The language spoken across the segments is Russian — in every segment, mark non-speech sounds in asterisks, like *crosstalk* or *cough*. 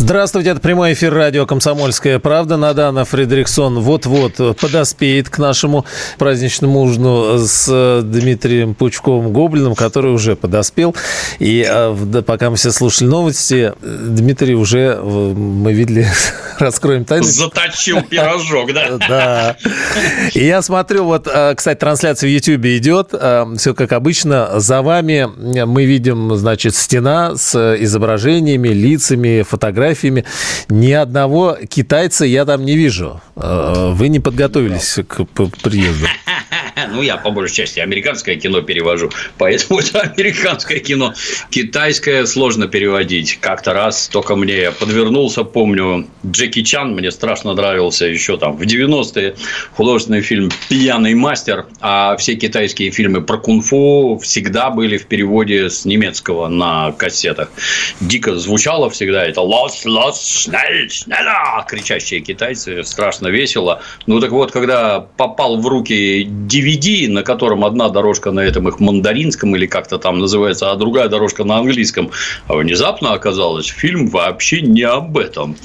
Здравствуйте, это прямой эфир радио «Комсомольская правда». Надана Фредериксон вот-вот подоспеет к нашему праздничному ужину с Дмитрием Пучковым Гоблиным, который уже подоспел. И а, пока мы все слушали новости, Дмитрий уже, мы видели, *laughs* раскроем тайну. Заточил пирожок, да? *laughs* Да. И я смотрю, вот, кстати, трансляция в YouTube идет, все как обычно. За вами мы видим, значит, стена с изображениями, лицами, фотографиями фотографиями. Ни одного китайца я там не вижу. Э, вы не подготовились к приезду. *laughs* Ну, я по большей части американское кино перевожу, поэтому *laughs* это американское кино. Китайское сложно переводить. Как-то раз только мне подвернулся, помню, Джеки Чан мне страшно нравился еще там в 90-е. Художественный фильм «Пьяный мастер», а все китайские фильмы про кунг-фу всегда были в переводе с немецкого на кассетах. Дико звучало всегда это «Лос, лос, шнель, шнеля!» кричащие китайцы, страшно весело. Ну, так вот, когда попал в руки DVD на котором одна дорожка на этом их мандаринском или как-то там называется, а другая дорожка на английском. А внезапно оказалось, фильм вообще не об этом,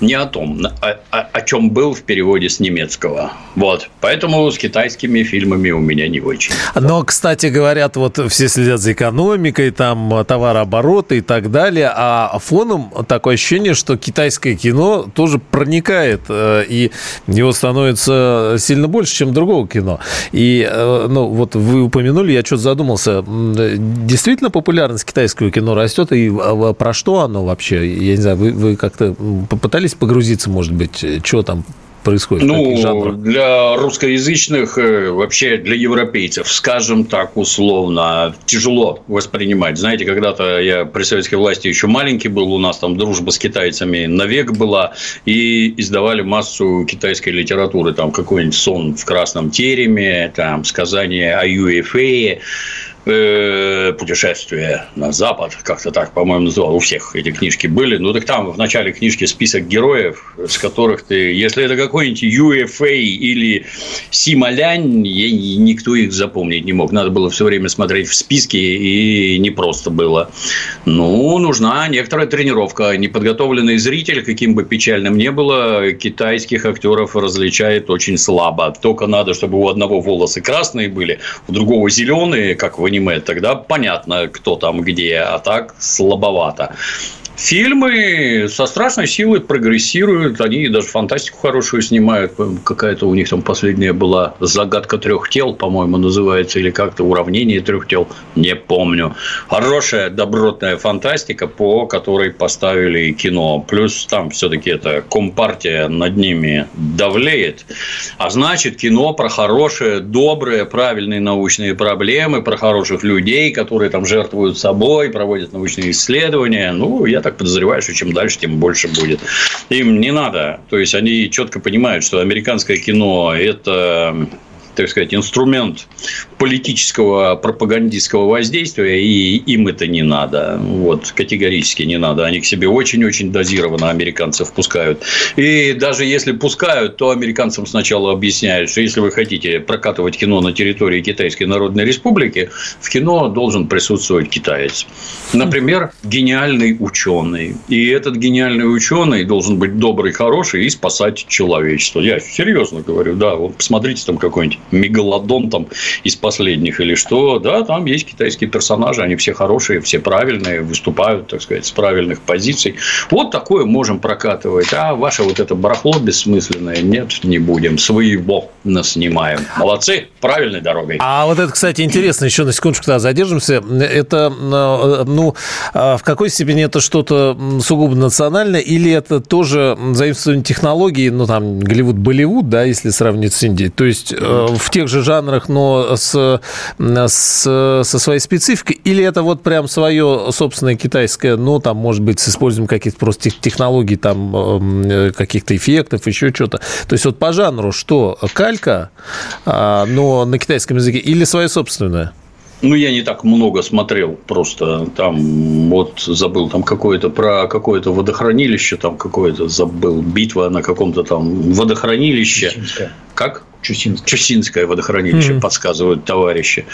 не о том, о, о, о чем был в переводе с немецкого. Вот. Поэтому с китайскими фильмами у меня не очень. Но, кстати, говорят, вот все следят за экономикой, там товарообороты и так далее, а фоном такое ощущение, что китайское кино тоже проникает, э, и его становится сильно больше, чем другого кино. И Э, ну, вот вы упомянули, я что-то задумался. Действительно популярность китайского кино растет, и а, про что оно вообще? Я не знаю, вы, вы как-то попытались погрузиться, может быть, что там происходит? Ну, для русскоязычных, э, вообще для европейцев, скажем так условно, тяжело воспринимать. Знаете, когда-то я при советской власти еще маленький был, у нас там дружба с китайцами навек была, и издавали массу китайской литературы, там какой-нибудь «Сон в красном тереме», там сказание о Юэфее, путешествие на Запад, как-то так, по-моему, называл. У всех эти книжки были. Ну, так там в начале книжки список героев, с которых ты, если это какой-нибудь UFA или Сималянь, никто их запомнить не мог. Надо было все время смотреть в списки, и не просто было. Ну, нужна некоторая тренировка. Неподготовленный зритель, каким бы печальным ни было, китайских актеров различает очень слабо. Только надо, чтобы у одного волосы красные были, у другого зеленые, как в аниме, тогда понятно, кто там где, а так слабовато. Фильмы со страшной силой прогрессируют, они даже фантастику хорошую снимают. Какая-то у них там последняя была «Загадка трех тел», по-моему, называется, или как-то «Уравнение трех тел», не помню. Хорошая, добротная фантастика, по которой поставили кино. Плюс там все-таки эта компартия над ними давлеет. А значит, кино про хорошее, доброе, правильные научные проблемы, про хороших людей, которые там жертвуют собой, проводят научные исследования. Ну, я так подозреваю, что чем дальше, тем больше будет. Им не надо. То есть, они четко понимают, что американское кино – это так сказать, инструмент политического пропагандистского воздействия, и им это не надо. Вот, категорически не надо. Они к себе очень-очень дозированно американцев пускают. И даже если пускают, то американцам сначала объясняют, что если вы хотите прокатывать кино на территории Китайской Народной Республики, в кино должен присутствовать китаец. Например, гениальный ученый. И этот гениальный ученый должен быть добрый, хороший и спасать человечество. Я серьезно говорю, да, вот посмотрите там какой-нибудь мегалодон там из последних или что, да, там есть китайские персонажи, они все хорошие, все правильные, выступают, так сказать, с правильных позиций. Вот такое можем прокатывать. А ваше вот это барахло бессмысленное, нет, не будем. Своего нас снимаем. Молодцы, правильной дорогой. А вот это, кстати, интересно, еще на секундочку тогда задержимся. Это, э, ну, а в какой степени это что-то сугубо национальное, или это тоже заимствование технологий, ну, там, Голливуд-Болливуд, да, если сравнить с Индией? То есть, э, в тех же жанрах, но с, с, со своей спецификой? Или это вот прям свое собственное китайское, ну, там, может быть, с использованием каких-то просто технологий, там, эм, каких-то эффектов, еще что-то? То есть вот по жанру что? Калька, а, но на китайском языке или свое собственное? Ну, я не так много смотрел, просто там вот забыл там какое-то про какое-то водохранилище, там какое-то забыл, битва на каком-то там водохранилище. Чусинское. Как? Чусинское. Чусинское водохранилище, mm-hmm. подсказывают товарищи.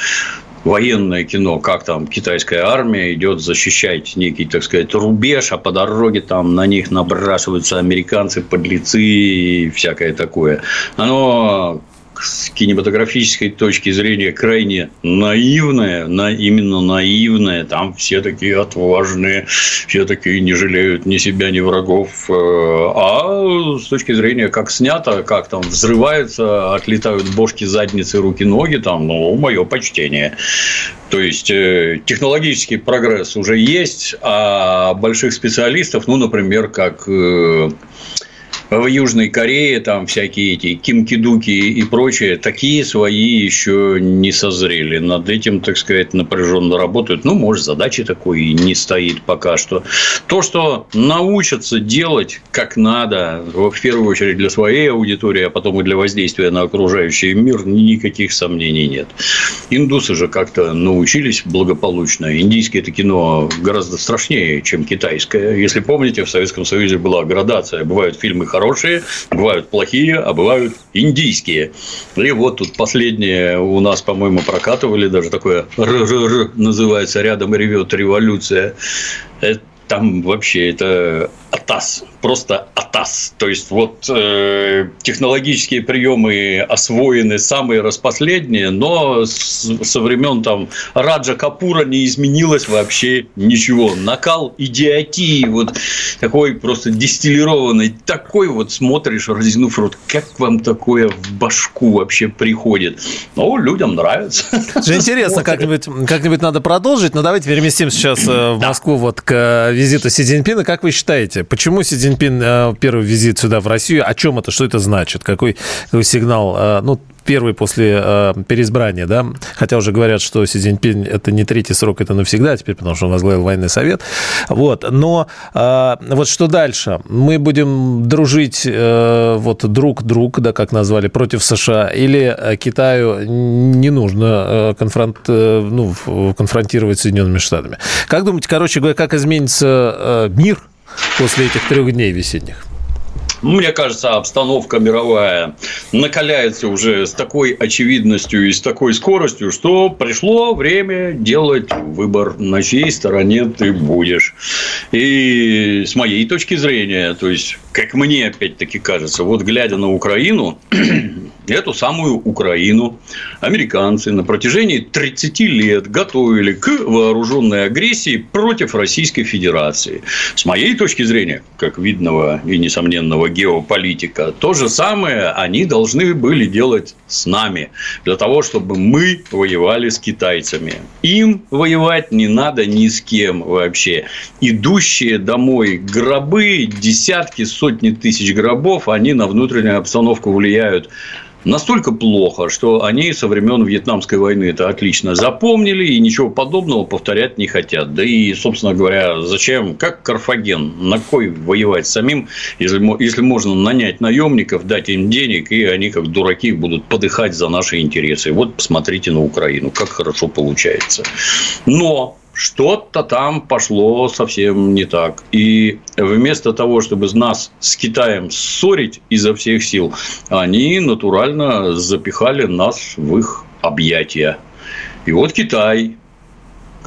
Военное кино, как там китайская армия идет защищать некий, так сказать, рубеж, а по дороге там на них набрасываются американцы, подлецы и всякое такое. Оно с кинематографической точки зрения крайне наивная, на, именно наивная. Там все такие отважные, все такие не жалеют ни себя, ни врагов. Э, а с точки зрения, как снято, как там взрывается, отлетают бошки, задницы, руки, ноги, там, ну, мое почтение. То есть, э, технологический прогресс уже есть, а больших специалистов, ну, например, как э, в Южной Корее там всякие эти кимкидуки и прочее, такие свои еще не созрели. Над этим, так сказать, напряженно работают. Ну, может, задачи такой и не стоит пока что. То, что научатся делать как надо, в первую очередь для своей аудитории, а потом и для воздействия на окружающий мир, никаких сомнений нет. Индусы же как-то научились благополучно. Индийское это кино гораздо страшнее, чем китайское. Если помните, в Советском Союзе была градация. Бывают фильмы хорошие, бывают плохие, а бывают индийские. И вот тут последнее у нас, по-моему, прокатывали, даже такое р называется «Рядом ревет революция». Это там вообще это АТАС, просто АТАС. То есть, вот э, технологические приемы освоены самые распоследние, но с, со времен там Раджа Капура не изменилось вообще ничего. Накал идиотии, вот такой просто дистиллированный, такой вот смотришь, разинув рот, как вам такое в башку вообще приходит? Ну, людям нравится. Интересно, как-нибудь как надо продолжить, но давайте переместим сейчас э, в Москву вот к визиту Си Цзиньпина. Как вы считаете, почему Си Цзиньпин э, первый визит сюда в Россию? О чем это? Что это значит? Какой, какой сигнал? Э, ну, первый после э, переизбрания, да, хотя уже говорят, что Си Цзиньпин это не третий срок, это навсегда теперь, потому что он возглавил военный совет, вот, но э, вот что дальше? Мы будем дружить вот друг-друг, да, как назвали, против США, или Китаю не нужно конфронт, ну, конфронтировать с Соединенными Штатами? Как думаете, короче говоря, как изменится мир после этих трех дней весенних? Мне кажется, обстановка мировая накаляется уже с такой очевидностью и с такой скоростью, что пришло время делать выбор, на чьей стороне ты будешь. И с моей точки зрения, то есть, как мне опять-таки кажется, вот глядя на Украину, *clears throat* эту самую Украину американцы на протяжении 30 лет готовили к вооруженной агрессии против Российской Федерации. С моей точки зрения, как видного и несомненного геополитика, то же самое они должны были делать с нами, для того, чтобы мы воевали с китайцами. Им воевать не надо ни с кем вообще. Идущие домой гробы, десятки, сотни тысяч гробов, они на внутреннюю обстановку влияют настолько плохо, что они со времен Вьетнамской войны это отлично запомнили и ничего подобного повторять не хотят. Да и, собственно говоря, зачем, как Карфаген, на кой воевать самим, если, если можно нанять наемников, дать им денег, и они как дураки будут подыхать за наши интересы. Вот посмотрите на Украину, как хорошо получается. Но что-то там пошло совсем не так. И вместо того, чтобы нас с Китаем ссорить изо всех сил, они натурально запихали нас в их объятия. И вот Китай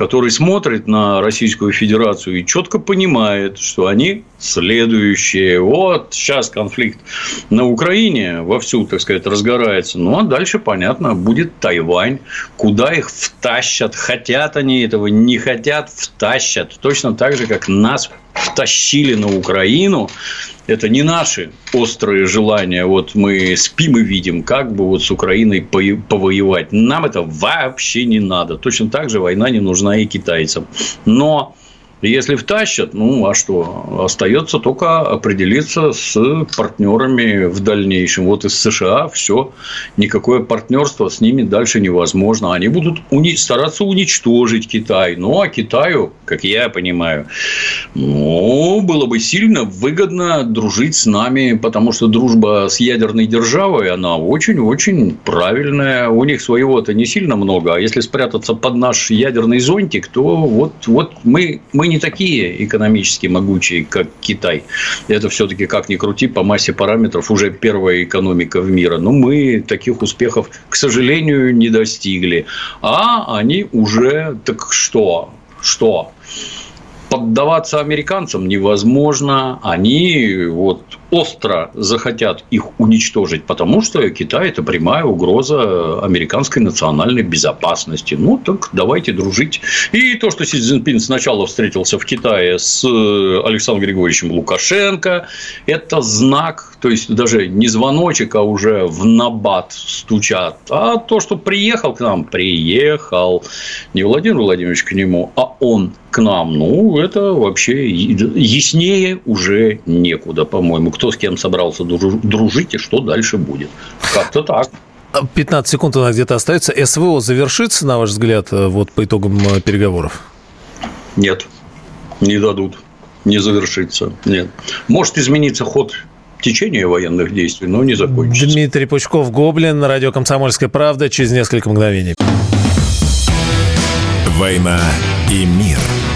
который смотрит на Российскую Федерацию и четко понимает, что они следующие. Вот сейчас конфликт на Украине вовсю, так сказать, разгорается. Ну, а дальше, понятно, будет Тайвань. Куда их втащат? Хотят они этого, не хотят, втащат. Точно так же, как нас втащили на Украину, это не наши острые желания. Вот мы спим и видим, как бы вот с Украиной повоевать. Нам это вообще не надо. Точно так же война не нужна и китайцам. Но Если втащат, ну а что? Остается только определиться с партнерами в дальнейшем. Вот из США все, никакое партнерство с ними дальше невозможно. Они будут уни- стараться уничтожить Китай. Ну, а Китаю, как я понимаю, ну, было бы сильно выгодно дружить с нами, потому что дружба с ядерной державой, она очень-очень правильная. У них своего-то не сильно много, а если спрятаться под наш ядерный зонтик, то вот, вот мы, мы не такие экономически могучие, как Китай. Это все-таки, как ни крути, по массе параметров уже первая экономика в мире. Но мы таких успехов, к сожалению, не достигли. А они уже, так что? Что? поддаваться американцам невозможно. Они вот остро захотят их уничтожить, потому что Китай – это прямая угроза американской национальной безопасности. Ну, так давайте дружить. И то, что Си Цзиньпин сначала встретился в Китае с Александром Григорьевичем Лукашенко, это знак, то есть даже не звоночек, а уже в набат стучат. А то, что приехал к нам, приехал не Владимир Владимирович к нему, а он к нам, ну, это вообще яснее уже некуда, по-моему. Кто с кем собрался дружить и что дальше будет. Как-то так. 15 секунд у нас где-то остается. СВО завершится, на ваш взгляд, э, вот по итогам э, переговоров? Нет, не дадут. Не завершится. Нет. Может измениться ход течение военных действий, но не закончится. Дмитрий Пучков, Гоблин, радио «Комсомольская правда». Через несколько мгновений. «Война и мир».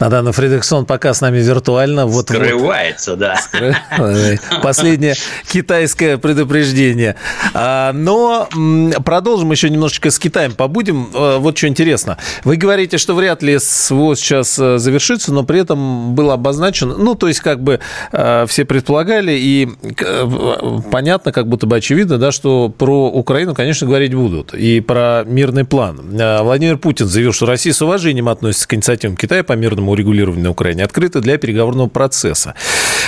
Надана Фредериксон пока с нами виртуально. Вот, Скрывается, вот. да. Последнее китайское предупреждение. А, но продолжим еще немножечко с Китаем побудем. А, вот что интересно. Вы говорите, что вряд ли СВО сейчас э, завершится, но при этом было обозначено, ну, то есть, как бы э, все предполагали, и э, понятно, как будто бы очевидно, да, что про Украину, конечно, говорить будут, и про мирный план. Владимир Путин заявил, что Россия с уважением относится к инициативам Китая по мирному ядерному урегулированию на Украине открыты для переговорного процесса.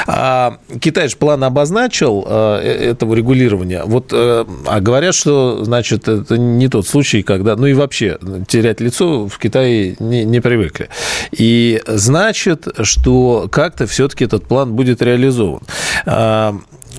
А Китай же план обозначил а, э, этого регулирования. Вот, э, а говорят, что, значит, это не тот случай, когда, ну и вообще терять лицо в Китае не, не привыкли. И значит, что как-то все-таки этот план будет реализован.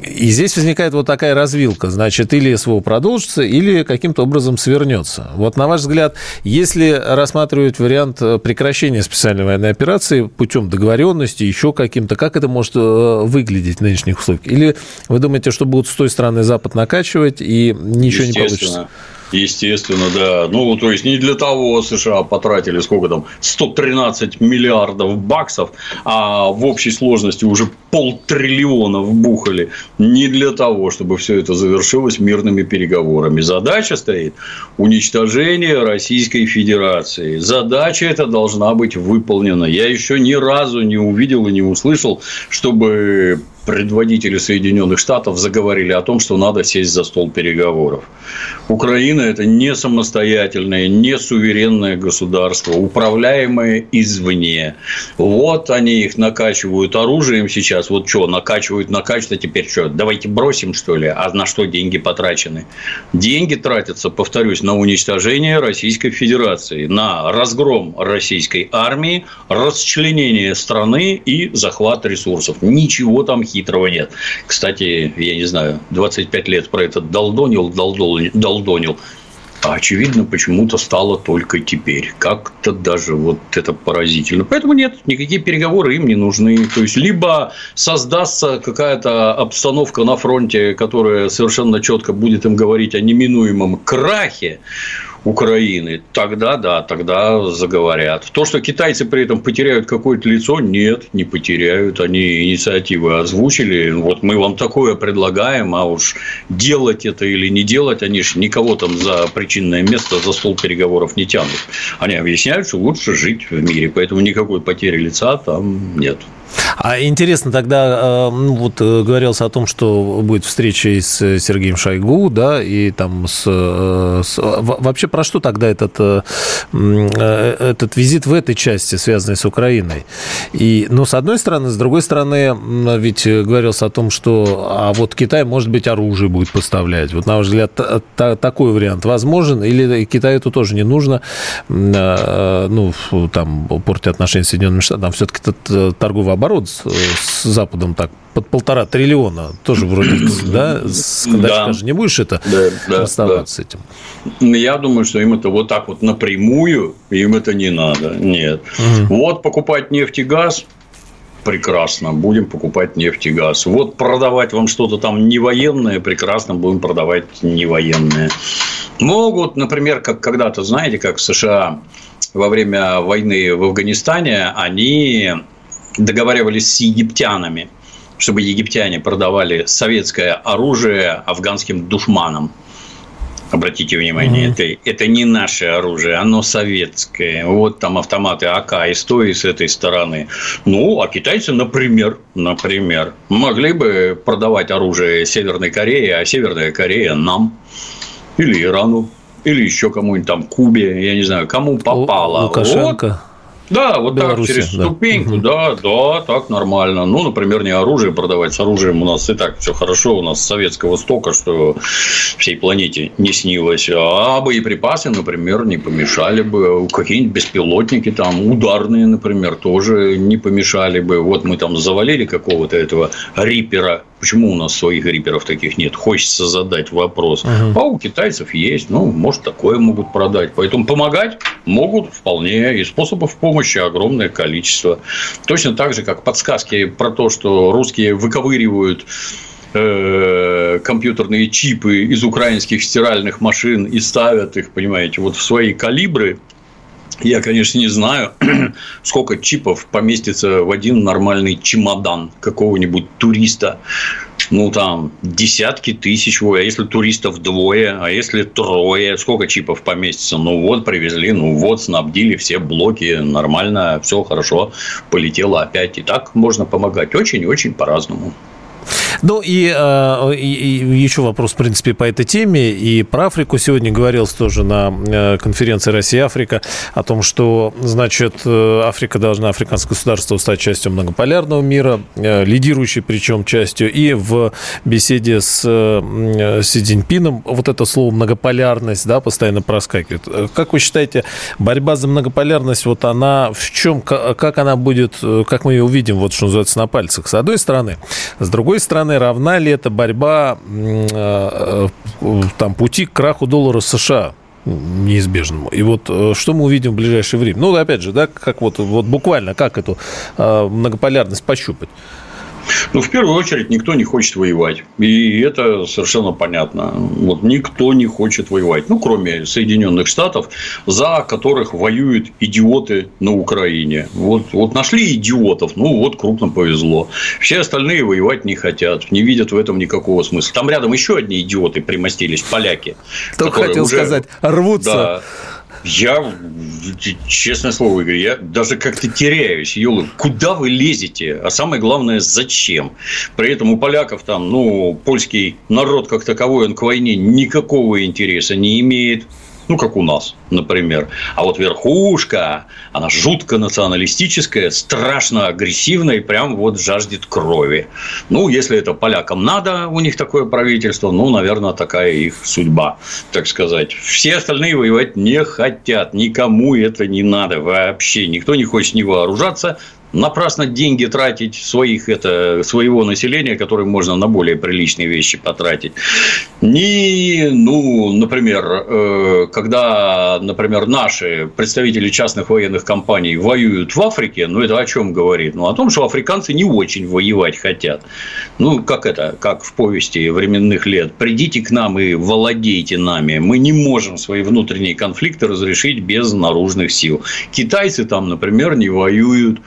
И здесь возникает вот такая развилка. Значит, или СВО продолжится, или каким-то образом свернется. Вот на ваш взгляд, если рассматривать вариант э, прекращения специальной военной операции путем договоренности, еще каким-то, как это может э, выглядеть в нынешних условиях? Или вы думаете, что будут с той стороны Запад накачивать, и ничего не получится? Естественно, да. Ну, то есть, не для того США потратили сколько там, 113 миллиардов баксов, а в общей сложности уже полтриллиона вбухали. Не для того, чтобы все это завершилось мирными переговорами. Задача стоит уничтожение Российской Федерации. Задача эта должна быть выполнена. Я еще ни разу не увидел и не услышал, чтобы предводители Соединенных Штатов заговорили о том, что надо сесть за стол переговоров. Украина – это не самостоятельное, не суверенное государство, управляемое извне. Вот они их накачивают оружием сейчас. Вот что, накачивают, накачивают, а теперь что, давайте бросим, что ли? А на что деньги потрачены? Деньги тратятся, повторюсь, на уничтожение Российской Федерации, на разгром российской армии, расчленение страны и захват ресурсов. Ничего там хитрого нет. Кстати, я не знаю, 25 лет про это долдонил, долдонил, долдонил. А очевидно, почему-то стало только теперь. Как-то даже вот это поразительно. Поэтому нет, никакие переговоры им не нужны. То есть, либо создастся какая-то обстановка на фронте, которая совершенно четко будет им говорить о неминуемом крахе, Украины, тогда да, тогда заговорят. То, что китайцы при этом потеряют какое-то лицо, нет, не потеряют. Они инициативы озвучили. Вот мы вам такое предлагаем, а уж делать это или не делать, они же никого там за причинное место, за стол переговоров не тянут. Они объясняют, что лучше жить в мире, поэтому никакой потери лица там нет. А интересно тогда, э, ну, вот э, говорилось о том, что будет встреча с Сергеем Шойгу, да, и там с, э, с вообще про что тогда этот этот визит в этой части, связанный с Украиной? И, ну, с одной стороны, с другой стороны, ведь говорилось о том, что, а вот Китай, может быть, оружие будет поставлять. Вот на ваш взгляд, такой вариант возможен, или Китаю это тоже не нужно, ну, там портить отношения с Соединенными Штатами, там все-таки торговый оборот с, с Западом так под полтора триллиона. Тоже вроде, *clears throat* да? Скандальчика да. же не будешь это да, да, оставаться да. этим. Я думаю, что им это вот так вот напрямую, им это не надо. Нет. Угу. Вот покупать нефть и газ, прекрасно, будем покупать нефть и газ. Вот продавать вам что-то там не военное, прекрасно, будем продавать не военное. Могут, например, как когда-то, знаете, как в США во время войны в Афганистане, они договаривались с египтянами, чтобы египтяне продавали советское оружие афганским душманам. Обратите внимание, mm-hmm. это, это не наше оружие, оно советское. Вот там автоматы АК и 100 с этой стороны. Ну, а китайцы, например, например, могли бы продавать оружие Северной Корее, а Северная Корея нам или Ирану или еще кому-нибудь там Кубе, я не знаю, кому попало. Лукашенко. Вот да, вот Беларуси, так, через да. ступеньку, да, да, так нормально. Ну, например, не оружие продавать. С оружием у нас и так все хорошо. У нас с советского стока, что всей планете не снилось. А боеприпасы, например, не помешали бы. Какие-нибудь беспилотники там, ударные, например, тоже не помешали бы. Вот мы там завалили какого-то этого рипера Почему у нас своих риперов таких нет? Хочется задать вопрос. Угу. А у китайцев есть. Ну, может, такое могут продать. Поэтому помогать могут вполне. И способов помощи огромное количество. Точно так же, как подсказки про то, что русские выковыривают э, компьютерные чипы из украинских стиральных машин и ставят их, понимаете, вот в свои калибры, я, конечно, не знаю, *clears throat* сколько чипов поместится в один нормальный чемодан какого-нибудь туриста. Ну, там, десятки тысяч, а если туристов двое, а если трое, сколько чипов поместится? Ну, вот, привезли, ну, вот, снабдили все блоки, нормально, все хорошо, полетело опять. И так можно помогать очень-очень по-разному. Ну и, э, и, и еще вопрос, в принципе, по этой теме. И про Африку сегодня говорилось тоже на э, конференции Россия-Африка о том, что, значит, э, Африка должна, африканское государство стать частью многополярного мира, лидирующей причем частью. И в беседе с Си Цзиньпином вот это слово многополярность, да, постоянно проскакивает. Как вы считаете, борьба за многополярность, вот она в чем, как она будет, как мы ее увидим, вот что называется, на пальцах, с одной стороны. С другой стороны, стороны, равна ли эта борьба э, э, там, пути к краху доллара США? неизбежному. И вот э, что мы увидим в ближайшее время? Ну, опять же, да, как вот, вот буквально, как эту многополярность пощупать? Ну, в первую очередь, никто не хочет воевать. И это совершенно понятно. Вот никто не хочет воевать. Ну, кроме Соединенных Штатов, за которых воюют идиоты на Украине. Вот, вот нашли идиотов, ну, вот крупно повезло. Все остальные воевать не хотят, не видят в этом никакого смысла. Там рядом еще одни идиоты примостились, поляки. Только хотел уже... сказать, рвутся. Да, я, честное слово, Игорь, я даже как-то теряюсь. Юла, куда вы лезете? А самое главное, зачем? При этом у поляков там, ну, польский народ как таковой, он к войне никакого интереса не имеет ну, как у нас, например. А вот верхушка, она жутко националистическая, страшно агрессивная и прям вот жаждет крови. Ну, если это полякам надо, у них такое правительство, ну, наверное, такая их судьба, так сказать. Все остальные воевать не хотят, никому это не надо вообще. Никто не хочет не вооружаться, напрасно деньги тратить своих, это, своего населения, которое можно на более приличные вещи потратить. Не, ну, например, э, когда, например, наши представители частных военных компаний воюют в Африке, ну, это о чем говорит? Ну, о том, что африканцы не очень воевать хотят. Ну, как это, как в повести временных лет. Придите к нам и владейте нами. Мы не можем свои внутренние конфликты разрешить без наружных сил. Китайцы там, например, не воюют.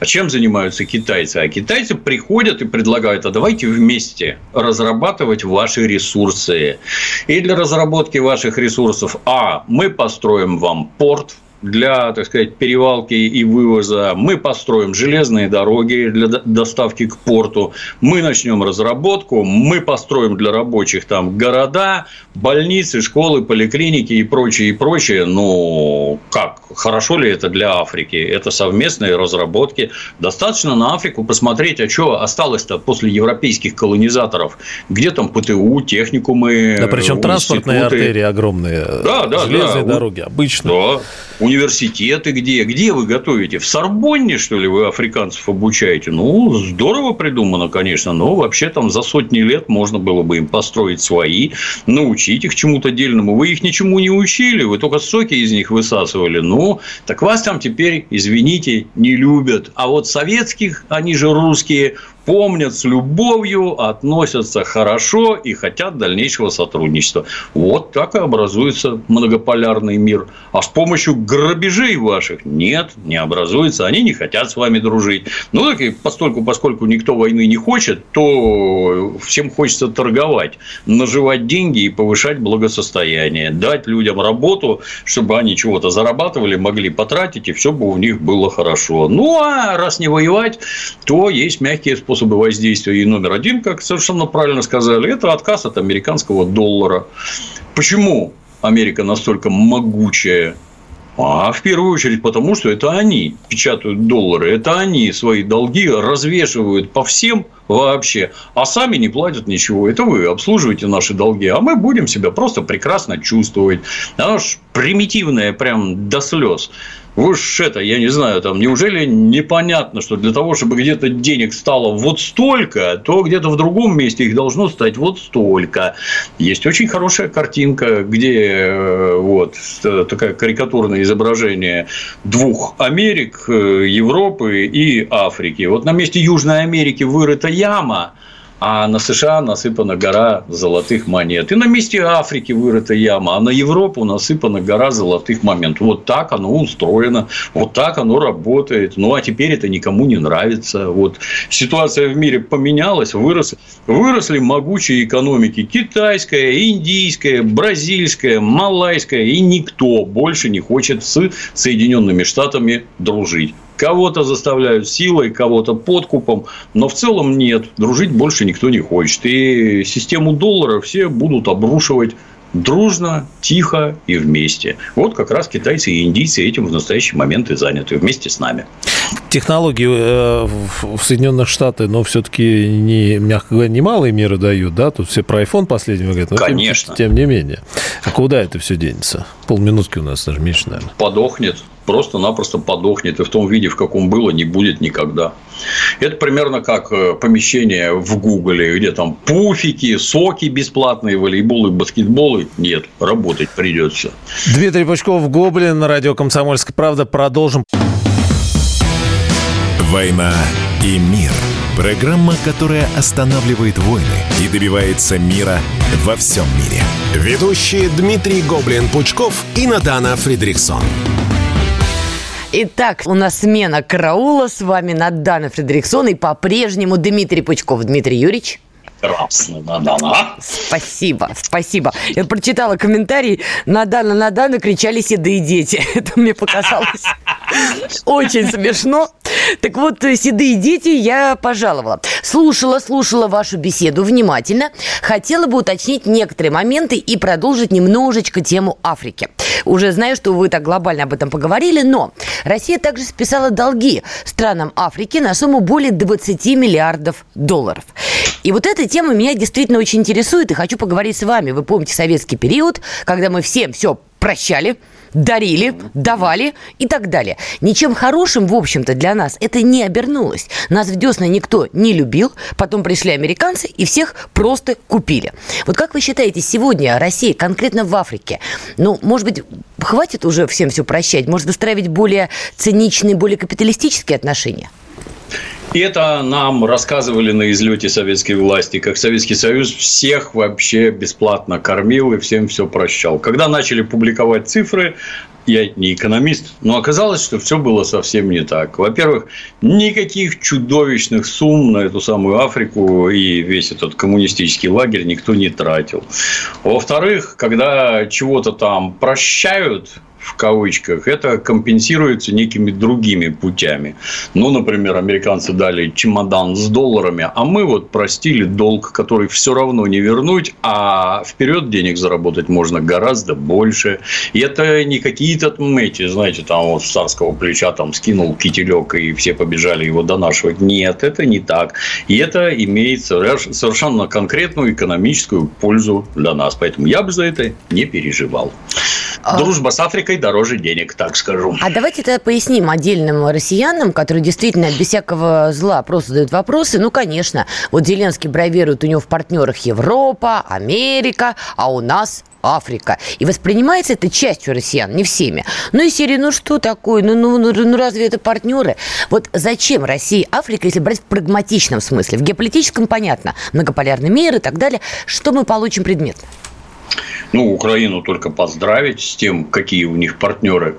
А чем занимаются китайцы? А китайцы приходят и предлагают, а давайте вместе разрабатывать ваши ресурсы. И для разработки ваших ресурсов, а, мы построим вам порт для, так сказать, перевалки и вывоза. Мы построим железные дороги для доставки к порту. Мы начнем разработку. Мы построим для рабочих там города, больницы, школы, поликлиники и прочее, и прочее. Ну, как? Хорошо ли это для Африки? Это совместные разработки. Достаточно на Африку посмотреть, а что осталось-то после европейских колонизаторов. Где там ПТУ, техникумы, Да, причем транспортные артерии огромные. Да, да, Железные да. дороги, обычно. Да. Университеты где? Где вы готовите? В Сорбонне, что ли, вы африканцев обучаете? Ну, здорово придумано, конечно, но вообще там за сотни лет можно было бы им построить свои, научить их чему-то дельному. Вы их ничему не учили, вы только соки из них высасывали. Ну, так вас там теперь, извините, не любят. А вот советских, они же русские, помнят с любовью, относятся хорошо и хотят дальнейшего сотрудничества. Вот так и образуется многополярный мир. А с помощью грабежей ваших нет, не образуется. Они не хотят с вами дружить. Ну, так и постольку, поскольку никто войны не хочет, то всем хочется торговать, наживать деньги и повышать благосостояние, дать людям работу, чтобы они чего-то зарабатывали, могли потратить, и все бы у них было хорошо. Ну, а раз не воевать, то есть мягкие способы способы воздействия. И номер один, как совершенно правильно сказали, это отказ от американского доллара. Почему Америка настолько могучая а в первую очередь потому, что это они печатают доллары, это они свои долги развешивают по всем вообще, а сами не платят ничего. Это вы обслуживаете наши долги, а мы будем себя просто прекрасно чувствовать. Оно ж примитивное прям до слез. Уж это, я не знаю, там, неужели непонятно, что для того, чтобы где-то денег стало вот столько, то где-то в другом месте их должно стать вот столько. Есть очень хорошая картинка, где э, вот такое карикатурное изображение двух Америк, э, Европы и Африки. Вот на месте Южной Америки вырыта яма, а на США насыпана гора золотых монет. И на месте Африки вырыта яма, а на Европу насыпана гора золотых монет. Вот так оно устроено, вот так оно работает. Ну, а теперь это никому не нравится. Вот ситуация в мире поменялась, вырос, выросли могучие экономики китайская, индийская, бразильская, малайская, и никто больше не хочет с Соединенными Штатами дружить. Кого-то заставляют силой, кого-то подкупом, но в целом нет. Дружить больше никто не хочет. И систему доллара все будут обрушивать дружно, тихо и вместе. Вот как раз китайцы и индийцы этим в настоящий момент и заняты вместе с нами. Технологии э, в Соединенных Штатах, но все-таки, не, мягко говоря, немалые меры дают, да? Тут все про iPhone последнего говорят. Но Конечно. Тем, тем не менее. А куда это все денется? Полминутки у нас даже меньше, наверное. Подохнет просто-напросто подохнет, и в том виде, в каком было, не будет никогда. Это примерно как э, помещение в Гугле, где там пуфики, соки бесплатные, волейболы, баскетболы. Нет, работать придется. Дмитрий Пучков, Гоблин, на радио «Комсомольская правда». Продолжим. «Война и мир». Программа, которая останавливает войны и добивается мира во всем мире. Ведущие Дмитрий Гоблин-Пучков и Надана Фридриксон. Итак, у нас смена караула. С вами Надана Фредериксон и по-прежнему Дмитрий Пучков. Дмитрий Юрьевич. Красный, Надана. Спасибо, спасибо. Я прочитала комментарий. Надана, Надана кричали седые дети. *laughs* Это мне показалось *laughs* очень смешно. Так вот, э, седые дети я пожаловала. Слушала, слушала вашу беседу внимательно. Хотела бы уточнить некоторые моменты и продолжить немножечко тему Африки. Уже знаю, что вы так глобально об этом поговорили, но Россия также списала долги странам Африки на сумму более 20 миллиардов долларов. И вот эта тема меня действительно очень интересует, и хочу поговорить с вами. Вы помните советский период, когда мы всем все прощали, дарили, давали и так далее. Ничем хорошим, в общем-то, для нас это не обернулось. Нас в десна никто не любил, потом пришли американцы и всех просто купили. Вот как вы считаете, сегодня Россия, конкретно в Африке, ну, может быть, хватит уже всем все прощать, может выстраивать более циничные, более капиталистические отношения? И это нам рассказывали на излете советской власти, как Советский Союз всех вообще бесплатно кормил и всем все прощал. Когда начали публиковать цифры, я не экономист, но оказалось, что все было совсем не так. Во-первых, никаких чудовищных сумм на эту самую Африку и весь этот коммунистический лагерь никто не тратил. Во-вторых, когда чего-то там прощают, в кавычках, это компенсируется некими другими путями. Ну, например, американцы дали чемодан с долларами, а мы вот простили долг, который все равно не вернуть, а вперед денег заработать можно гораздо больше. И это не какие-то там эти, знаете, там вот с царского плеча там скинул кителек и все побежали его донашивать. Нет, это не так. И это имеет совершенно конкретную экономическую пользу для нас. Поэтому я бы за это не переживал. А Дружба с Африкой дороже денег, так скажу. А давайте тогда поясним отдельным россиянам, которые действительно без всякого зла просто задают вопросы. Ну, конечно, вот Зеленский бравирует, у него в партнерах Европа, Америка, а у нас Африка. И воспринимается это частью россиян, не всеми. Ну и серии, ну что такое, ну, ну, ну, ну разве это партнеры? Вот зачем России Африка, если брать в прагматичном смысле? В геополитическом понятно, многополярный мир и так далее. Что мы получим предметно? Ну, Украину только поздравить с тем, какие у них партнеры,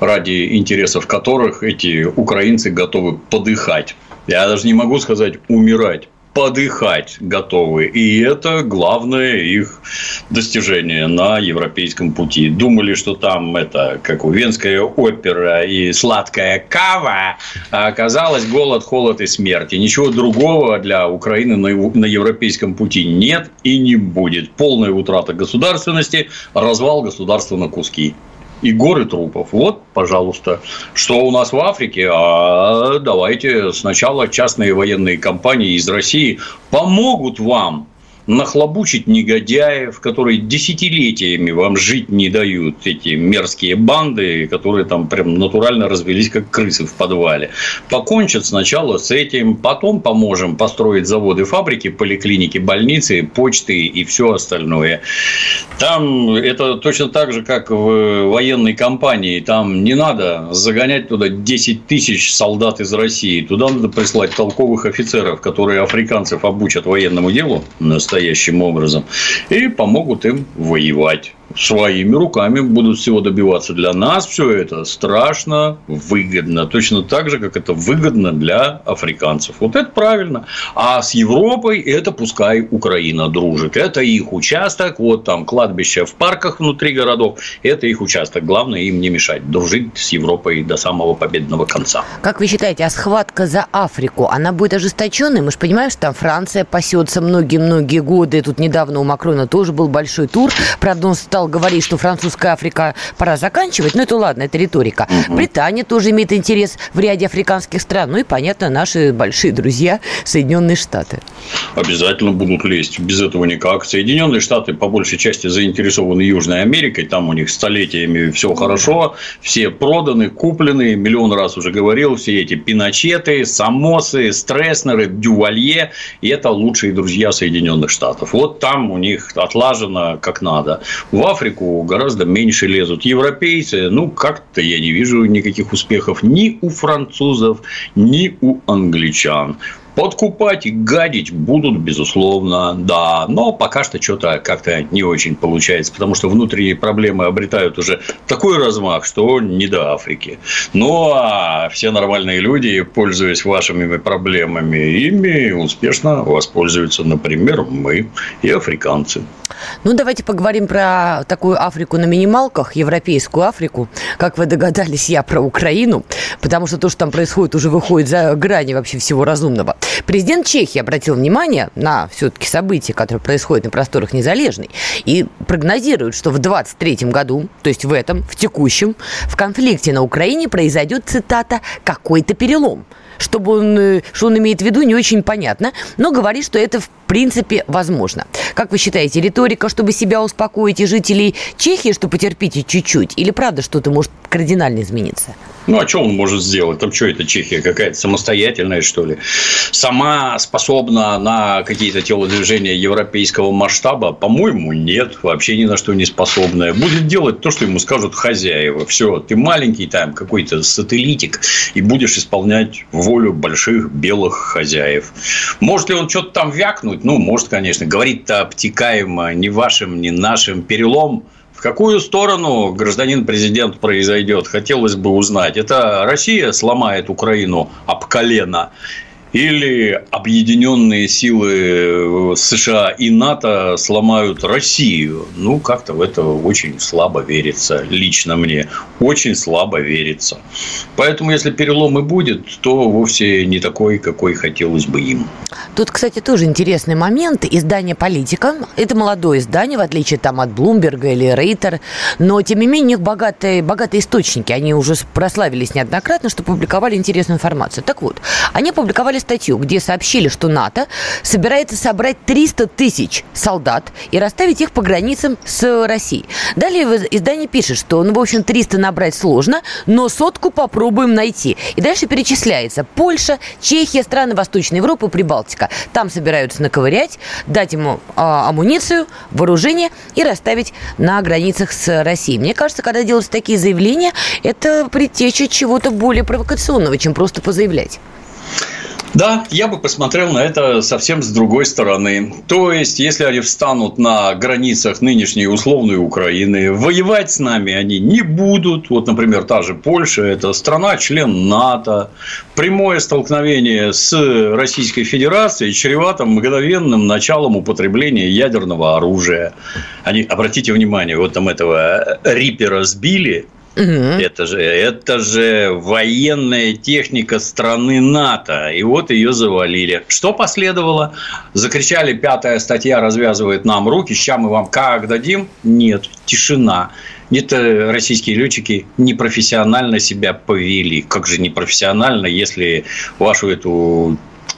ради интересов которых эти украинцы готовы подыхать. Я даже не могу сказать умирать подыхать готовы. И это главное их достижение на европейском пути. Думали, что там это, как у Венская опера и сладкая кава, а оказалось голод, холод и смерть. И ничего другого для Украины на, европейском пути нет и не будет. Полная утрата государственности, развал государства на куски и горы трупов. Вот, пожалуйста, что у нас в Африке, а давайте сначала частные военные компании из России помогут вам нахлобучить негодяев, которые десятилетиями вам жить не дают, эти мерзкие банды, которые там прям натурально развелись, как крысы в подвале. Покончат сначала с этим, потом поможем построить заводы, фабрики, поликлиники, больницы, почты и все остальное. Там это точно так же, как в военной компании. Там не надо загонять туда 10 тысяч солдат из России. Туда надо прислать толковых офицеров, которые африканцев обучат военному делу настоящим образом и помогут им воевать своими руками будут всего добиваться. Для нас все это страшно выгодно. Точно так же, как это выгодно для африканцев. Вот это правильно. А с Европой это пускай Украина дружит. Это их участок. Вот там кладбище в парках внутри городов. Это их участок. Главное им не мешать. Дружить с Европой до самого победного конца. Как вы считаете, а схватка за Африку, она будет ожесточенной? Мы же понимаем, что там Франция пасется многие-многие годы. Тут недавно у Макрона тоже был большой тур. Правда, он стал стал говорить, что французская Африка пора заканчивать, ну это ладно, это риторика. Угу. Британия тоже имеет интерес в ряде африканских стран. Ну и, понятно, наши большие друзья Соединенные Штаты. Обязательно будут лезть. Без этого никак. Соединенные Штаты по большей части заинтересованы Южной Америкой. Там у них столетиями все хорошо. Все проданы, куплены. Миллион раз уже говорил. Все эти пиночеты, самосы, стресснеры, дювалье. И это лучшие друзья Соединенных Штатов. Вот там у них отлажено как надо. В Африку гораздо меньше лезут. Европейцы, ну, как-то я не вижу никаких успехов ни у французов, ни у англичан. Подкупать и гадить будут, безусловно, да. Но пока что что-то как-то не очень получается, потому что внутренние проблемы обретают уже такой размах, что не до Африки. Ну, а все нормальные люди, пользуясь вашими проблемами, ими успешно воспользуются, например, мы и африканцы. Ну, давайте поговорим про такую Африку на минималках, европейскую Африку. Как вы догадались, я про Украину, потому что то, что там происходит, уже выходит за грани вообще всего разумного. Президент Чехии обратил внимание на все-таки события, которые происходят на просторах Незалежной, и прогнозирует, что в 2023 году, то есть в этом, в текущем, в конфликте на Украине произойдет, цитата, «какой-то перелом». Чтобы он, э, что он имеет в виду, не очень понятно, но говорит, что это в принципе возможно. Как вы считаете, риторика, чтобы себя успокоить и жителей Чехии, что потерпите чуть-чуть, или правда что-то может кардинально измениться? Ну, а что он может сделать? Там что это Чехия какая-то самостоятельная, что ли? Сама способна на какие-то телодвижения европейского масштаба? По-моему, нет. Вообще ни на что не способная. Будет делать то, что ему скажут хозяева. Все, ты маленький там какой-то сателлитик и будешь исполнять волю больших белых хозяев. Может ли он что-то там вякнуть? Ну, может, конечно. Говорит-то обтекаемо ни вашим, ни нашим. Перелом в какую сторону гражданин-президент произойдет, хотелось бы узнать. Это Россия сломает Украину об колено или объединенные силы э, США и НАТО сломают Россию. Ну, как-то в это очень слабо верится, лично мне. Очень слабо верится. Поэтому, если перелом и будет, то вовсе не такой, какой хотелось бы им. Тут, кстати, тоже интересный момент. Издание «Политика» – это молодое издание, в отличие там, от Блумберга или Рейтер. Но, тем не менее, у них богатые, богатые источники. Они уже прославились неоднократно, что публиковали интересную информацию. Так вот, они публиковали статью, где сообщили, что НАТО собирается собрать 300 тысяч солдат и расставить их по границам с Россией. Далее издание пишет, что, ну, в общем, 300 набрать сложно, но сотку попробуем найти. И дальше перечисляется Польша, Чехия, страны Восточной Европы, Прибалтика. Там собираются наковырять, дать ему э, амуницию, вооружение и расставить на границах с Россией. Мне кажется, когда делаются такие заявления, это предтеча чего-то более провокационного, чем просто позаявлять. Да, я бы посмотрел на это совсем с другой стороны. То есть, если они встанут на границах нынешней условной Украины, воевать с нами они не будут. Вот, например, та же Польша – это страна-член НАТО. Прямое столкновение с Российской Федерацией чревато мгновенным началом употребления ядерного оружия. Они, обратите внимание, вот там этого Рипера сбили, Угу. Это же, это же военная техника страны НАТО. И вот ее завалили. Что последовало? Закричали, пятая статья развязывает нам руки. Сейчас мы вам как дадим? Нет, тишина. Это российские летчики непрофессионально себя повели. Как же непрофессионально, если вашу эту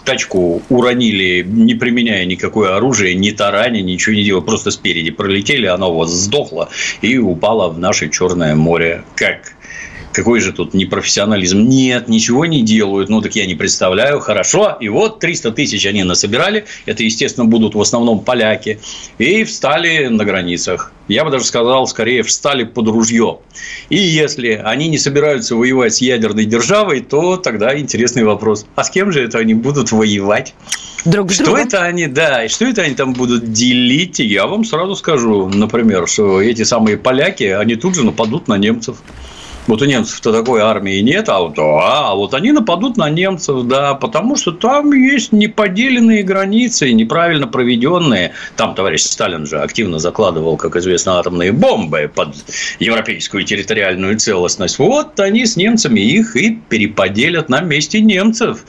тачку уронили, не применяя никакое оружие, ни тарани, ничего не делая, просто спереди пролетели, она у вас сдохла и упала в наше Черное море. Как какой же тут непрофессионализм? Нет, ничего не делают. Ну, так я не представляю. Хорошо. И вот 300 тысяч они насобирали. Это, естественно, будут в основном поляки. И встали на границах. Я бы даже сказал, скорее, встали под ружье. И если они не собираются воевать с ядерной державой, то тогда интересный вопрос. А с кем же это они будут воевать? Друг что другом. это они, да, и что это они там будут делить? Я вам сразу скажу, например, что эти самые поляки, они тут же нападут на немцев. Вот у немцев-то такой армии нет, а вот, а, а вот они нападут на немцев, да, потому что там есть неподеленные границы, неправильно проведенные. Там товарищ Сталин же активно закладывал, как известно, атомные бомбы под европейскую территориальную целостность. Вот они с немцами их и переподелят на месте немцев.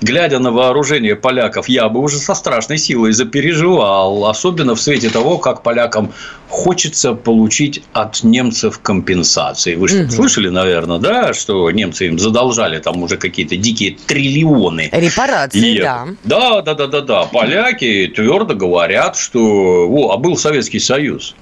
Глядя на вооружение поляков, я бы уже со страшной силой запереживал, особенно в свете того, как полякам хочется получить от немцев компенсации. Вы что, угу. слышали, наверное, да, что немцы им задолжали там уже какие-то дикие триллионы. Репарации, И, да. Да, да, да, да, да. Поляки твердо говорят, что о, а был Советский Союз.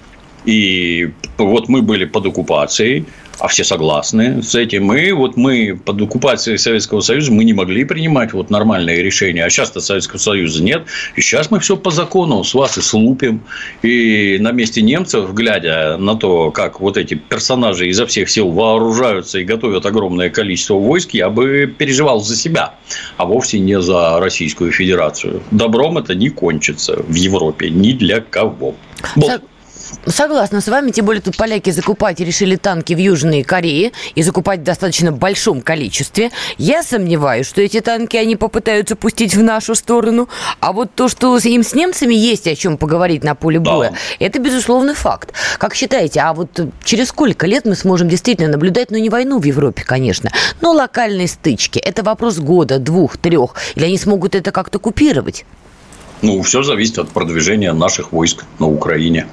И вот мы были под оккупацией, а все согласны с этим. И вот мы под оккупацией Советского Союза мы не могли принимать вот нормальные решения. А сейчас-то Советского Союза нет. И сейчас мы все по закону с вас и слупим. И на месте немцев, глядя на то, как вот эти персонажи изо всех сил вооружаются и готовят огромное количество войск, я бы переживал за себя, а вовсе не за Российскую Федерацию. Добром это не кончится в Европе ни для кого. Вот. Согласна с вами, тем более тут поляки закупать решили танки в Южной Корее и закупать в достаточно большом количестве. Я сомневаюсь, что эти танки они попытаются пустить в нашу сторону. А вот то, что им с немцами есть о чем поговорить на поле боя, да. это безусловно факт. Как считаете, а вот через сколько лет мы сможем действительно наблюдать, ну не войну в Европе, конечно, но локальные стычки? Это вопрос года, двух, трех. Или они смогут это как-то купировать? Ну, все зависит от продвижения наших войск на Украине.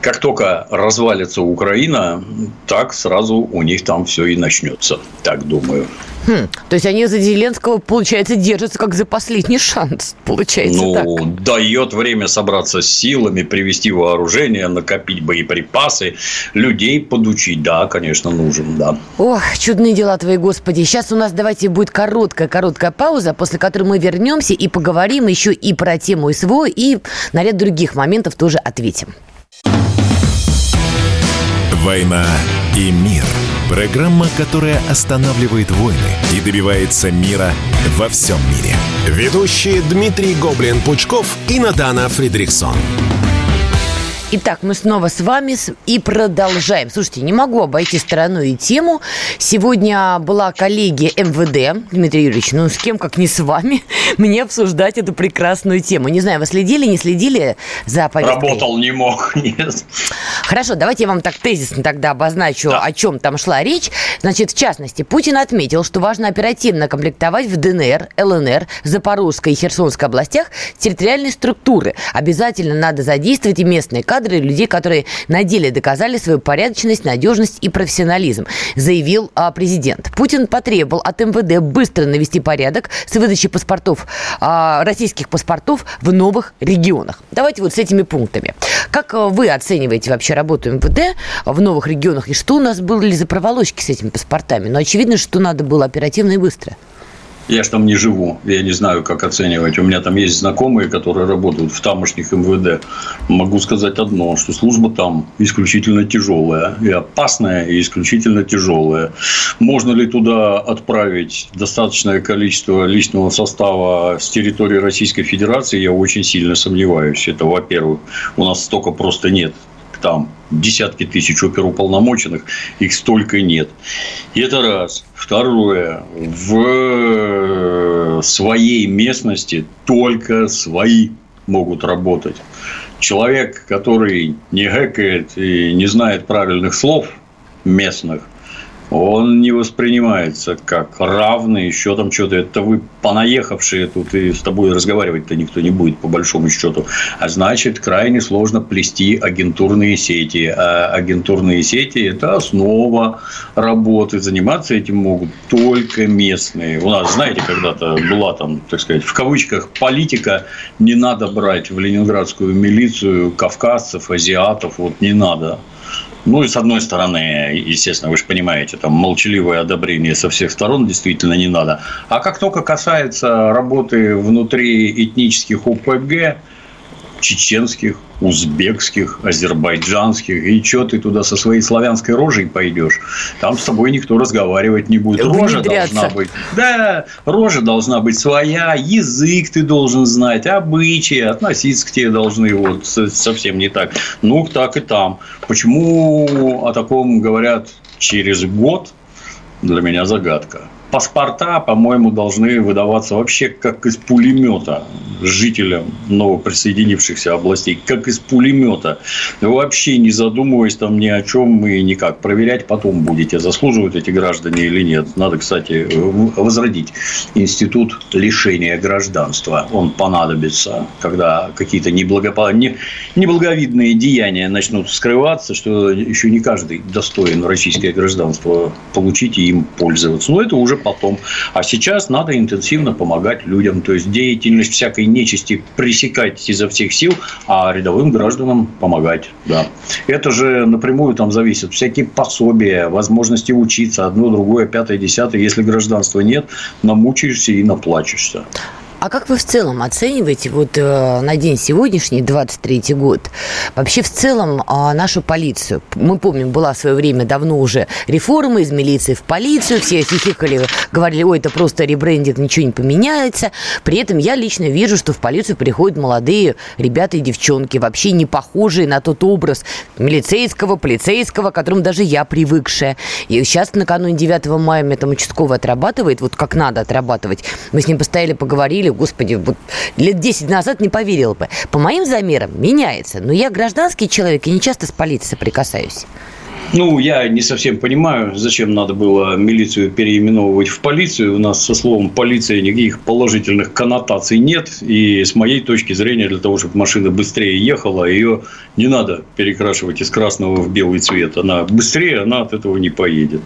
Как только развалится Украина, так сразу у них там все и начнется. Так думаю. Хм, то есть они за Зеленского, получается, держатся как за последний шанс, получается ну, так. дает время собраться с силами, привести вооружение, накопить боеприпасы, людей подучить, да, конечно, нужен, да. Ох, чудные дела твои, Господи. Сейчас у нас давайте будет короткая-короткая пауза, после которой мы вернемся и поговорим еще и про тему СВО, и на ряд других моментов тоже ответим. «Война и мир» – Программа, которая останавливает войны и добивается мира во всем мире. Ведущие Дмитрий Гоблин-Пучков и Надана Фридриксон. Итак, мы снова с вами и продолжаем. Слушайте, не могу обойти стороной и тему. Сегодня была коллегия МВД, Дмитрий Юрьевич, ну с кем, как не с вами, *laughs* мне обсуждать эту прекрасную тему. Не знаю, вы следили, не следили за повесткой? Работал не мог, *laughs* нет. Хорошо, давайте я вам так тезисно тогда обозначу, да. о чем там шла речь. Значит, в частности, Путин отметил, что важно оперативно комплектовать в ДНР, ЛНР, Запорожской и Херсонской областях территориальные структуры. Обязательно надо задействовать и местные кадры, кадры людей, которые на деле доказали свою порядочность, надежность и профессионализм, заявил а, президент. Путин потребовал от МВД быстро навести порядок с выдачей паспортов, а, российских паспортов в новых регионах. Давайте вот с этими пунктами. Как а, вы оцениваете вообще работу МВД в новых регионах и что у нас были за проволочки с этими паспортами? Но очевидно, что надо было оперативно и быстро. Я же там не живу, я не знаю, как оценивать. У меня там есть знакомые, которые работают в тамошних МВД. Могу сказать одно, что служба там исключительно тяжелая, и опасная, и исключительно тяжелая. Можно ли туда отправить достаточное количество личного состава с территории Российской Федерации, я очень сильно сомневаюсь. Это, во-первых, у нас столько просто нет там десятки тысяч оперуполномоченных, их столько нет. И это раз. Второе. В своей местности только свои могут работать. Человек, который не гэкает и не знает правильных слов местных, он не воспринимается как равный, еще там что-то. Это вы понаехавшие тут, и с тобой разговаривать-то никто не будет, по большому счету. А значит, крайне сложно плести агентурные сети. А агентурные сети – это основа работы. Заниматься этим могут только местные. У нас, знаете, когда-то была там, так сказать, в кавычках, политика. Не надо брать в ленинградскую милицию кавказцев, азиатов. Вот не надо. Ну и с одной стороны, естественно, вы же понимаете, там молчаливое одобрение со всех сторон действительно не надо. А как только касается работы внутри этнических ОПГ, чеченских, узбекских, азербайджанских, и что ты туда со своей славянской рожей пойдешь? Там с тобой никто разговаривать не будет. Рожа должна быть. Да, рожа должна быть своя, язык ты должен знать, обычаи, относиться к тебе должны вот совсем не так. Ну, так и там. Почему о таком говорят через год, для меня загадка паспорта, по-моему, должны выдаваться вообще как из пулемета жителям новоприсоединившихся областей, как из пулемета. Вообще не задумываясь там ни о чем и никак. Проверять потом будете, заслуживают эти граждане или нет. Надо, кстати, возродить институт лишения гражданства. Он понадобится, когда какие-то неблагопо... неблаговидные деяния начнут скрываться, что еще не каждый достоин российское гражданство получить и им пользоваться. Но это уже потом. А сейчас надо интенсивно помогать людям. То есть, деятельность всякой нечисти пресекать изо всех сил, а рядовым гражданам помогать. Да. Это же напрямую там зависит. Всякие пособия, возможности учиться, одно, другое, пятое, десятое. Если гражданства нет, намучаешься и наплачешься. А как вы в целом оцениваете вот э, на день сегодняшний, 23 год, вообще в целом э, нашу полицию? Мы помним, была в свое время давно уже реформа из милиции в полицию, все хихикали, говорили, ой, это просто ребрендинг, ничего не поменяется. При этом я лично вижу, что в полицию приходят молодые ребята и девчонки, вообще не похожие на тот образ милицейского, полицейского, к которому даже я привыкшая. И сейчас накануне 9 мая мне там участковый отрабатывает, вот как надо отрабатывать. Мы с ним постояли, поговорили, говорю, господи, вот лет 10 назад не поверил бы. По моим замерам меняется. Но я гражданский человек и не часто с полицией соприкасаюсь. Ну, я не совсем понимаю, зачем надо было милицию переименовывать в полицию. У нас со словом полиция никаких положительных коннотаций нет. И с моей точки зрения, для того, чтобы машина быстрее ехала, ее не надо перекрашивать из красного в белый цвет. Она быстрее, она от этого не поедет.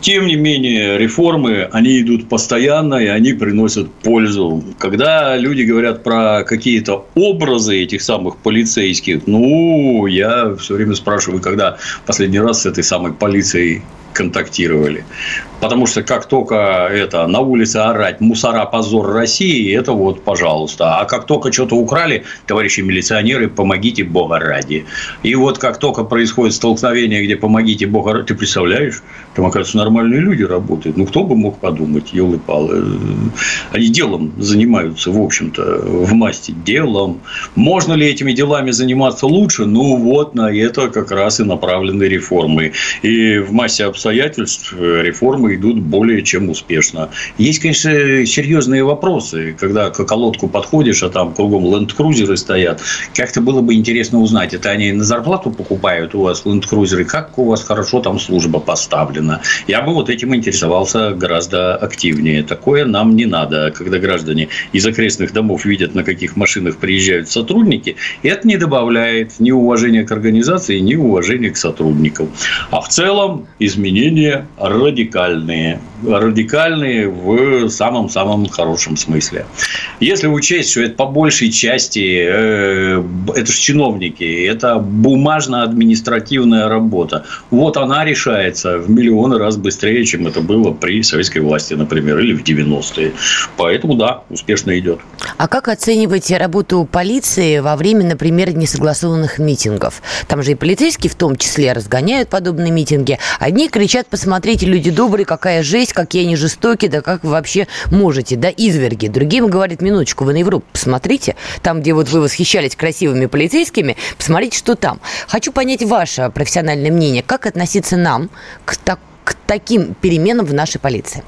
Тем не менее, реформы, они идут постоянно, и они приносят пользу. Когда люди говорят про какие-то образы этих самых полицейских, ну, я все время спрашиваю, когда последний раз с этой самой полицией контактировали. Потому что как только это на улице орать «мусора, позор России», это вот, пожалуйста. А как только что-то украли, товарищи милиционеры, помогите Бога ради. И вот как только происходит столкновение, где помогите Бога ради, ты представляешь, там, оказывается, нормальные люди работают. Ну, кто бы мог подумать, елы палы Они делом занимаются, в общем-то, в масти делом. Можно ли этими делами заниматься лучше? Ну, вот на это как раз и направлены реформы. И в массе обстоятельств реформы идут более чем успешно. Есть, конечно, серьезные вопросы, когда к околотку подходишь, а там кругом ленд-крузеры стоят. Как-то было бы интересно узнать, это они на зарплату покупают у вас ленд-крузеры, как у вас хорошо там служба поставлена. Я бы вот этим интересовался гораздо активнее. Такое нам не надо, когда граждане из окрестных домов видят, на каких машинах приезжают сотрудники, это не добавляет ни уважения к организации, ни уважения к сотрудникам. А в целом изменения радикальные. Радикальные в самом-самом хорошем смысле. Если учесть, что это по большей части э, это же чиновники, это бумажно-административная работа. Вот она решается в миллионы раз быстрее, чем это было при советской власти, например, или в 90-е. Поэтому, да, успешно идет. А как оцениваете работу полиции во время, например, несогласованных митингов? Там же и полицейские в том числе разгоняют подобные митинги. Одни кричат, посмотрите, люди добрые, какая жесть, какие они жестокие, да как вы вообще можете, да изверги. Другим говорят, минуточку, вы на Европу посмотрите, там, где вот вы восхищались красивыми полицейскими, посмотрите, что там. Хочу понять ваше профессиональное мнение, как относиться нам к, так, к таким переменам в нашей полиции?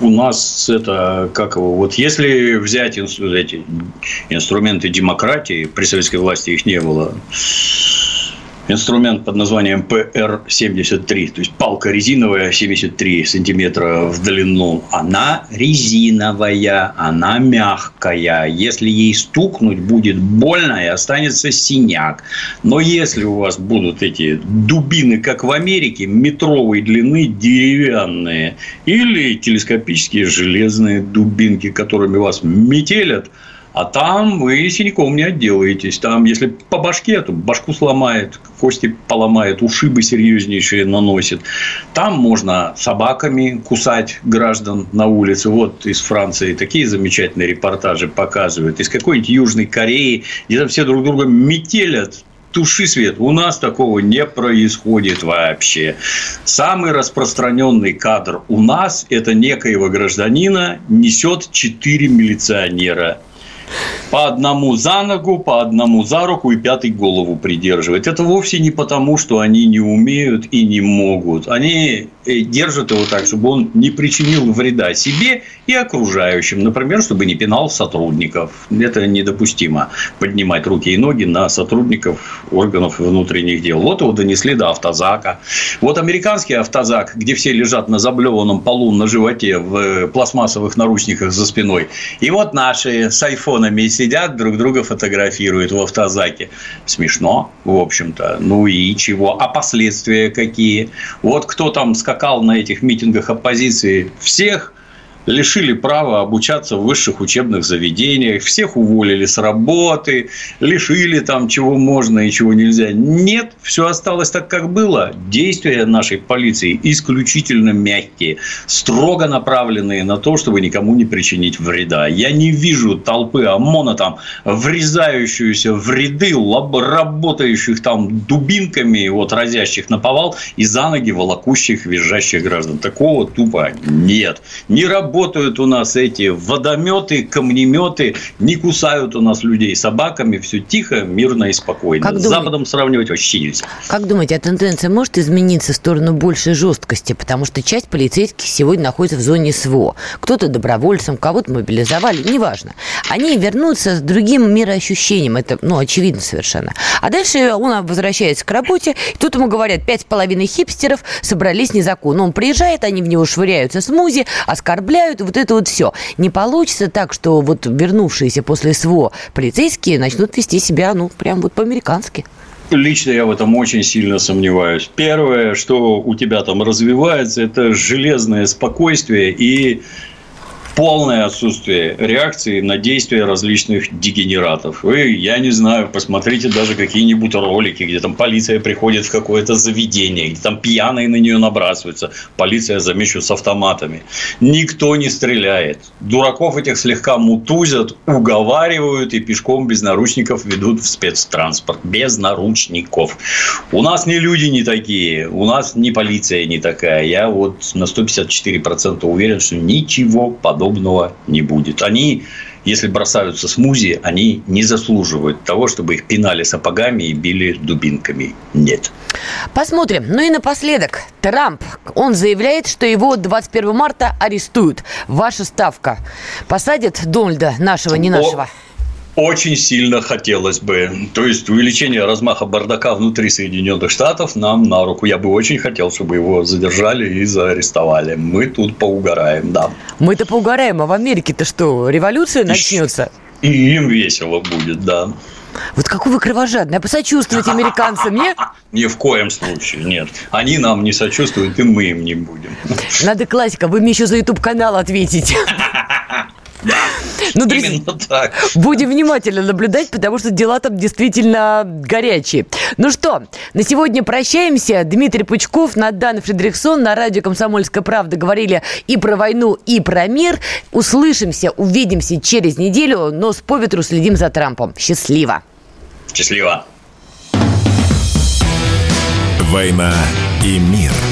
у нас это как его вот если взять эти инструменты демократии при советской власти их не было инструмент под названием PR-73, то есть палка резиновая 73 сантиметра в длину. Она резиновая, она мягкая. Если ей стукнуть, будет больно и останется синяк. Но если у вас будут эти дубины, как в Америке, метровой длины, деревянные, или телескопические железные дубинки, которыми вас метелят – а там вы синяком не отделаетесь. Там, если по башке, то башку сломает, кости поломает, ушибы серьезнейшие наносит. Там можно собаками кусать граждан на улице. Вот из Франции такие замечательные репортажи показывают. Из какой-нибудь Южной Кореи, где там все друг друга метелят, туши свет. У нас такого не происходит вообще. Самый распространенный кадр у нас – это некоего гражданина несет четыре милиционера по одному за ногу, по одному за руку и пятый голову придерживает. Это вовсе не потому, что они не умеют и не могут. Они э, держат его так, чтобы он не причинил вреда себе и окружающим. Например, чтобы не пинал сотрудников. Это недопустимо. Поднимать руки и ноги на сотрудников органов внутренних дел. Вот его донесли до автозака. Вот американский автозак, где все лежат на заблеванном полу на животе в э, пластмассовых наручниках за спиной. И вот наши с айфонами сидят, друг друга фотографируют в автозаке. Смешно, в общем-то. Ну и чего? А последствия какие? Вот кто там скакал на этих митингах оппозиции? Всех лишили права обучаться в высших учебных заведениях, всех уволили с работы, лишили там чего можно и чего нельзя. Нет, все осталось так, как было. Действия нашей полиции исключительно мягкие, строго направленные на то, чтобы никому не причинить вреда. Я не вижу толпы ОМОНа там, врезающуюся в ряды, работающих там дубинками, вот разящих на повал и за ноги волокущих, визжащих граждан. Такого тупо нет. Не работает работают у нас эти водометы, камнеметы, не кусают у нас людей собаками, все тихо, мирно и спокойно. Как С думаете, Западом сравнивать вообще нельзя. Как думаете, а тенденция может измениться в сторону большей жесткости? Потому что часть полицейских сегодня находится в зоне СВО. Кто-то добровольцем, кого-то мобилизовали, неважно. Они вернутся с другим мироощущением, это, ну, очевидно совершенно. А дальше он возвращается к работе, и тут ему говорят, пять с половиной хипстеров собрались незаконно. Он приезжает, они в него швыряются смузи, оскорбляют, стреляют, вот это вот все. Не получится так, что вот вернувшиеся после СВО полицейские начнут вести себя, ну, прям вот по-американски. Лично я в этом очень сильно сомневаюсь. Первое, что у тебя там развивается, это железное спокойствие и полное отсутствие реакции на действия различных дегенератов. Вы, я не знаю, посмотрите даже какие-нибудь ролики, где там полиция приходит в какое-то заведение, где там пьяные на нее набрасываются, полиция, замечу, с автоматами. Никто не стреляет. Дураков этих слегка мутузят, уговаривают и пешком без наручников ведут в спецтранспорт. Без наручников. У нас не люди не такие, у нас не полиция не такая. Я вот на 154% уверен, что ничего подобного не будет. Они если бросаются смузи, они не заслуживают того, чтобы их пинали сапогами и били дубинками. Нет. Посмотрим. Ну и напоследок. Трамп. Он заявляет, что его 21 марта арестуют. Ваша ставка. Посадят Дональда, нашего, не нашего? О очень сильно хотелось бы. То есть увеличение размаха бардака внутри Соединенных Штатов нам на руку. Я бы очень хотел, чтобы его задержали и заарестовали. Мы тут поугараем, да. Мы-то поугараем, а в Америке-то что, революция начнется? И им весело будет, да. Вот какой вы кровожадный. А посочувствовать американцам, нет? *laughs* Ни в коем случае, нет. Они нам не сочувствуют, и мы им не будем. Надо классика. Вы мне еще за YouTube-канал ответите. *laughs* Ну, друзья, именно так. Будем внимательно наблюдать, потому что дела там действительно горячие. Ну что, на сегодня прощаемся. Дмитрий Пучков, Надан Фредериксон на радио «Комсомольская правда» говорили и про войну, и про мир. Услышимся, увидимся через неделю, но с по ветру следим за Трампом. Счастливо! Счастливо! «Война и мир» –